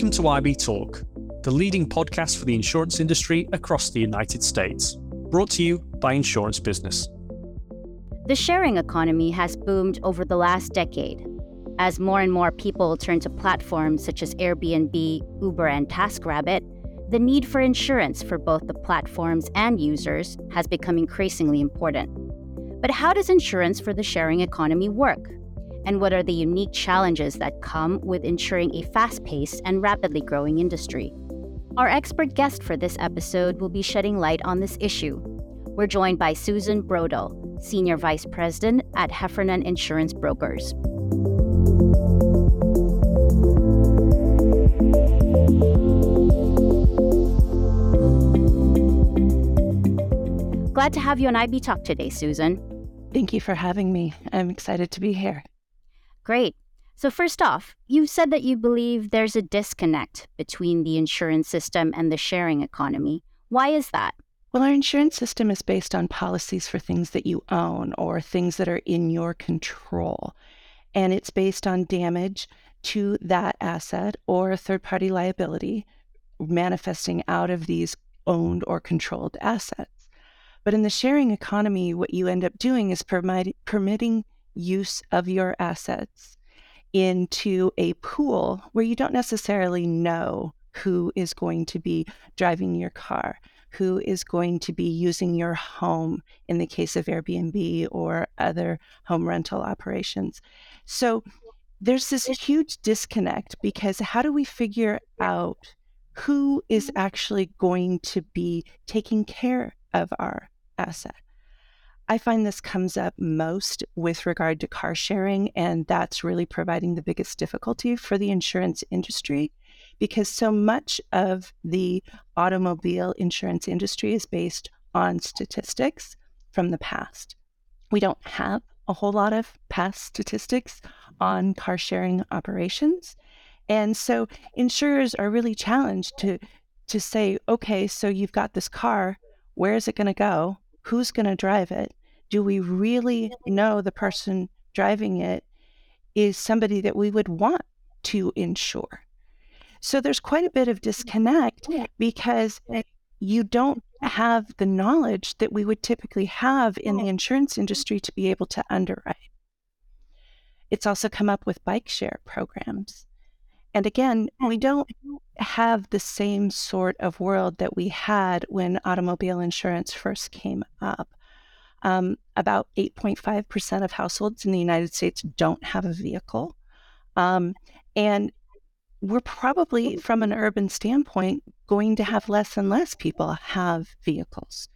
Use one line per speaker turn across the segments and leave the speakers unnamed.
Welcome to IB Talk, the leading podcast for the insurance industry across the United States, brought to you by Insurance Business.
The sharing economy has boomed over the last decade. As more and more people turn to platforms such as Airbnb, Uber, and TaskRabbit, the need for insurance for both the platforms and users has become increasingly important. But how does insurance for the sharing economy work? And what are the unique challenges that come with insuring a fast paced and rapidly growing industry. Our expert guest for this episode will be shedding light on this issue. We're joined by Susan Brodahl, Senior Vice President at Heffernan Insurance Brokers. Glad to have you on IB Talk today, Susan.
Thank you for having me. I'm excited to be here.
Great. So, first off, you said that you believe there's a disconnect between the insurance system and the sharing economy. Why is that?
Well, our insurance system is based on policies for things that you own or things that are in your control. And it's based on damage to that asset or third party liability manifesting out of these owned or controlled assets. But in the sharing economy, what you end up doing is permit- permitting use of your assets into a pool where you don't necessarily know who is going to be driving your car, who is going to be using your home in the case of Airbnb or other home rental operations. So there's this huge disconnect because how do we figure out who is mm-hmm. actually going to be taking care of our asset? I find this comes up most with regard to car sharing, and that's really providing the biggest difficulty for the insurance industry because so much of the automobile insurance industry is based on statistics from the past. We don't have a whole lot of past statistics on car sharing operations. And so insurers are really challenged to to say, okay, so you've got this car, where is it going to go? Who's going to drive it? Do we really know the person driving it is somebody that we would want to insure? So there's quite a bit of mm-hmm. disconnect because you don't have the knowledge that we would typically have in the insurance mm-hmm. industry to be able to underwrite. It's also come up with bike share programs. And again, we don't mm-hmm. have the same sort of world that we had when automobile insurance first came up. Um, about 8.5% of households in the United States don't have a vehicle. Um, and we're probably, from an urban standpoint, going to have less and less people have vehicles.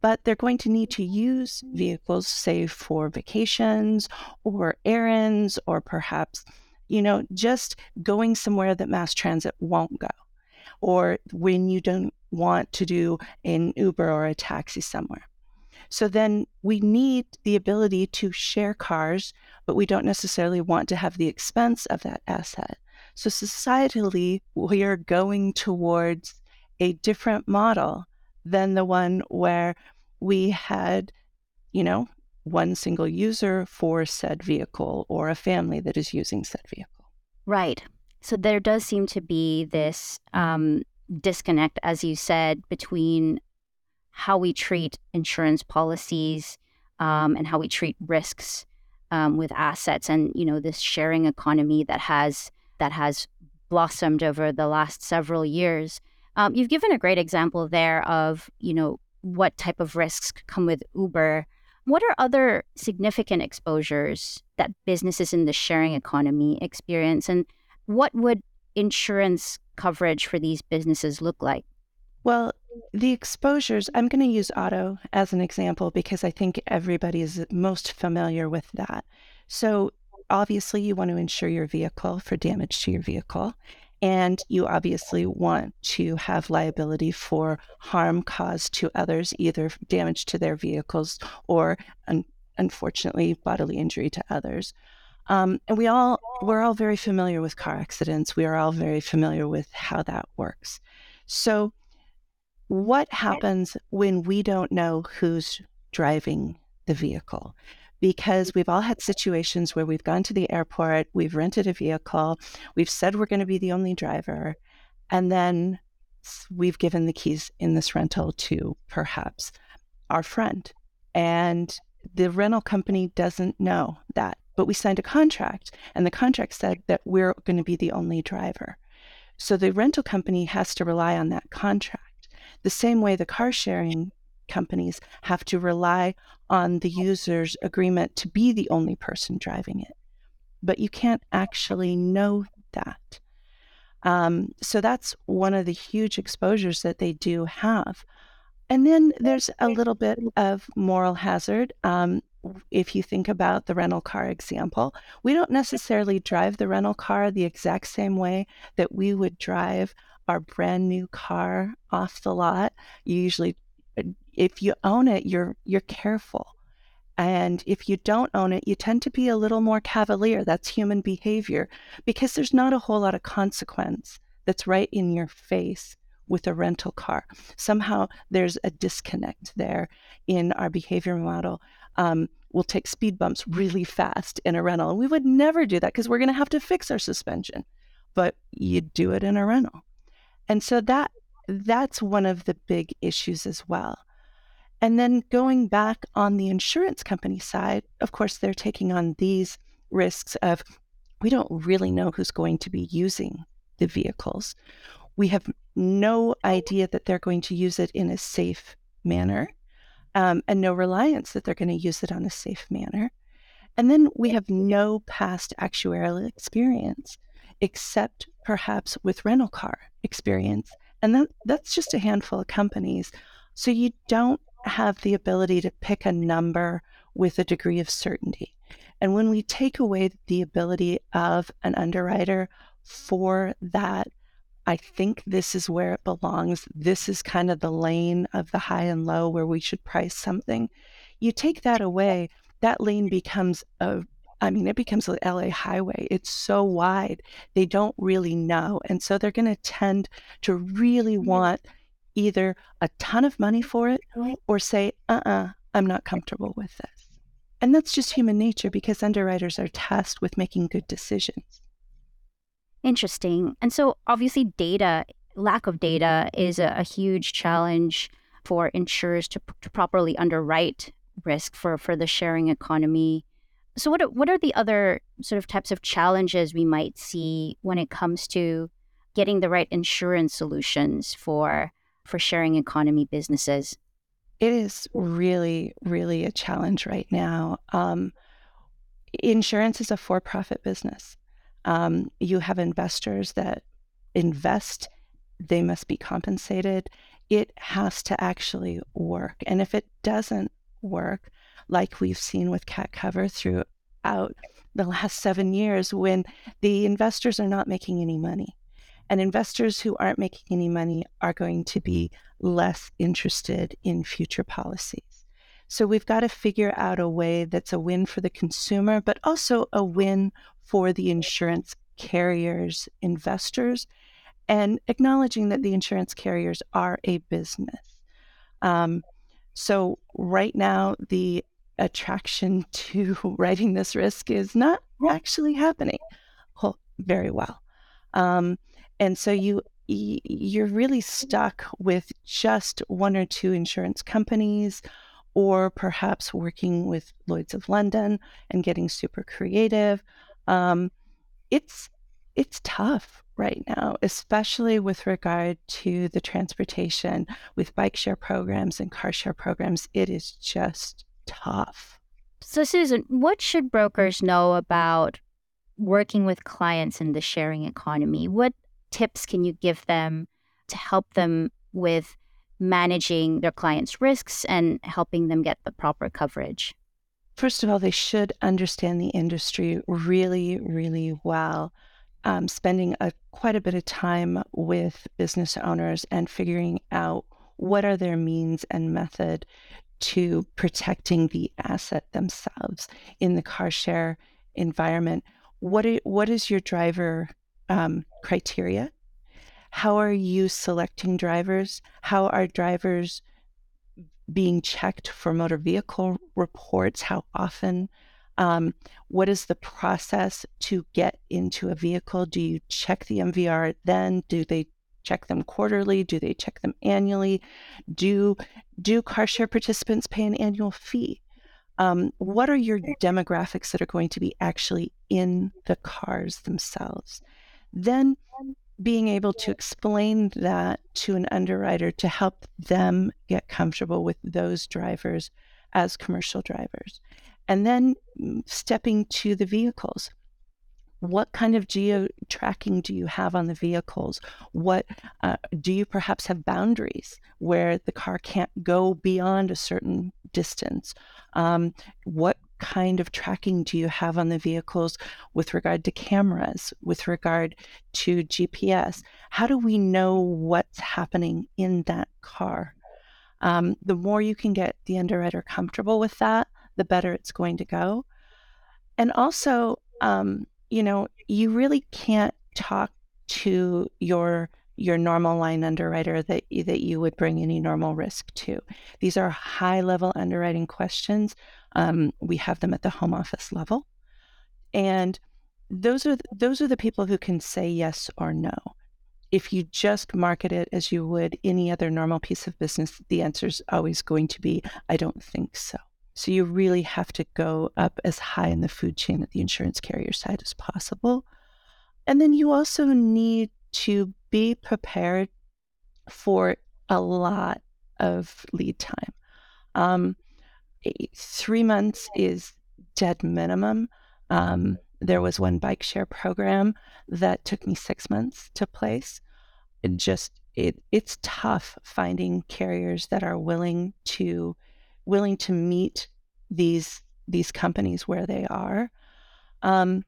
But they're going to need to use vehicles, say, for vacations or errands, or perhaps, you know, just going somewhere that mass transit won't go, or when you don't want to do an Uber or a taxi somewhere. So then we need the ability to share cars, but we don't necessarily want to have the expense of that asset. So societally, we are going towards a different model than the one where we had, you know, one single user for said vehicle or a family that is using said vehicle.
Right. So there does seem to be this um, disconnect, as you said, between how we treat insurance policies um, and how we treat risks um, with assets. And you know this sharing economy that has that has blossomed over the last several years um, you've given a great example there of you know what type of risks come with uber. What are other significant exposures that businesses in the sharing economy experience? And what would insurance coverage for these businesses look like?
Well, the exposures, I'm going to use auto as an example because I think everybody is most familiar with that. So, obviously, you want to insure your vehicle for damage to your vehicle. And you obviously want to have liability for harm caused to others, either damage to their vehicles or, un- unfortunately, bodily injury to others. Um, and we all we're all very familiar with car accidents. We are all very familiar with how that works. So what happens when we don't know who's driving the vehicle? because we've all had situations where we've gone to the airport, we've rented a vehicle, we've said we're going to be the only driver, and then we've given the keys in this rental to perhaps our friend. And the rental company doesn't know that, but we signed a contract, and the contract said that we're going to be the only driver. So the rental company has to rely on that contract. The same way the car sharing companies have to rely on the user's agreement to be the only person driving it. But you can't actually know that. Um, so that's one of the huge exposures that they do have. And then there's a little bit of moral hazard. Um, if you think about the rental car example, we don't necessarily drive the rental car the exact same way that we would drive our brand new car off the lot. You usually, uh, if you own it, you're you're careful. And if you don't own it, you tend to be a little more cavalier. That's human behavior because there's not a whole lot of consequence that's right in your face with a rental car. Somehow there's a disconnect there in our behavior model. Um, we'll take speed bumps really fast in a rental. And we would never do that because we're going to have to fix our suspension. But you do it in a rental. And so that that's one of the big issues as well. And then going back on the insurance company side, of course, they're taking on these risks of we don't really know who's going to be using the vehicles. We have no idea that they're going to use it in a safe manner um, and no reliance that they're going to use it on a safe manner. And then we have no past actuarial experience except perhaps with rental car experience. And that, that's just a handful of companies. So you don't have the ability to pick a number with a degree of certainty. And when we take away the ability of an underwriter for that, I think this is where it belongs. This is kind of the lane of the high and low where we should price something. You take that away, that lane becomes a I mean, it becomes the LA highway. It's so wide, they don't really know. And so they're going to tend to really mm-hmm. want either a ton of money for it or say, uh uh-uh, uh, i am not comfortable with this. And that's just human nature because underwriters are tasked with making good decisions.
Interesting. And so, obviously, data, lack of data is a, a huge challenge for insurers to, to properly underwrite risk for, for the sharing economy. So, what are, what are the other sort of types of challenges we might see when it comes to getting the right insurance solutions for for sharing economy businesses?
It is really, really a challenge right now. Um, insurance is a for profit business. Um, you have investors that invest, they must be compensated. It has to actually work. And if it doesn't work, like we've seen with cat cover throughout the last seven years, when the investors are not making any money, and investors who aren't making any money are going to be less interested in future policies. So we've got to figure out a way that's a win for the consumer, but also a win for the insurance carriers, investors, and acknowledging that the insurance carriers are a business. Um, so, right now, the attraction to writing this risk is not actually happening very well. Um, and so you you're really stuck with just one or two insurance companies or perhaps working with Lloyd's of London and getting super creative. Um, it's it's tough right now, especially with regard to the transportation with bike share programs and car share programs. It is just tough.
So, Susan, what should brokers know about working with clients in the sharing economy? What tips can you give them to help them with managing their clients' risks and helping them get the proper coverage?
First of all, they should understand the industry really, really well. Um, spending a, quite a bit of time with business owners and figuring out what are their means and method to protecting the asset themselves in the car share environment. What, are, what is your driver um, criteria. How are you selecting drivers? How are drivers being checked for motor vehicle reports, how often, um, what is the process to get into a vehicle? Do you check the MVR then? Do they check them quarterly? Do they check them annually? Do do car share participants pay an annual fee? Um, what are your demographics that are going to be actually in the cars themselves? Then being able to explain that to an underwriter to help them get comfortable with those drivers as commercial drivers. And then mm, stepping to the vehicles. What kind of geo tracking do you have on the vehicles? What uh, do you perhaps have boundaries where the car can't go beyond a certain distance? Um, what kind of tracking do you have on the vehicles with regard to cameras, with regard to GPS? How do we know what's happening in that car? Um, the more you can get the underwriter comfortable with that, the better it's going to go. And also, um, you know, you really can't talk to your your normal line underwriter that that you would bring any normal risk to. These are high level underwriting questions. Um, we have them at the home office level, and those are those are the people who can say yes or no. If you just market it as you would any other normal piece of business, the answer is always going to be, I don't think so. So you really have to go up as high in the food chain at the insurance carrier side as possible. And then you also need to be prepared for a lot of lead time. Um, three months is dead minimum. Um, there was one bike share program that took me six months to place. It just it it's tough finding carriers that are willing to willing to meet these these companies where they are. Um,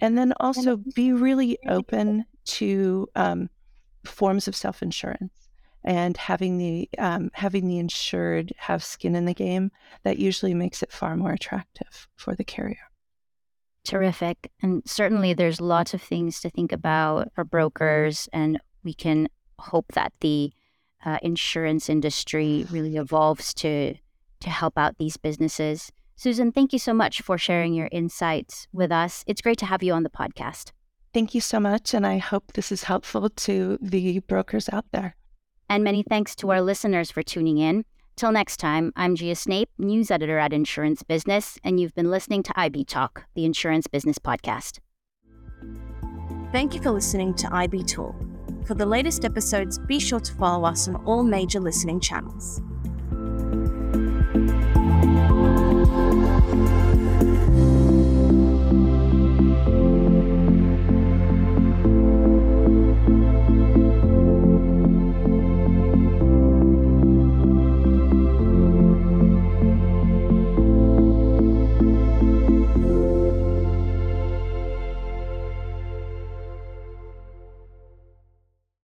and then also be really open to um, forms of self insurance and having the um, having the insured have skin in the game that usually makes it far more attractive for the carrier.
Terrific and certainly there's lots of things to think about for brokers and we can hope that the uh, insurance industry really evolves to to help out these businesses. Susan thank you so much for sharing your insights with us. It's great to have you on the podcast.
Thank you so much and i hope this is helpful to the brokers out there
and many thanks to our listeners for tuning in. Till next time, I'm Gia Snape, news editor at Insurance Business, and you've been listening to IB Talk, the Insurance Business Podcast.
Thank you for listening to IB Talk. For the latest episodes, be sure to follow us on all major listening channels.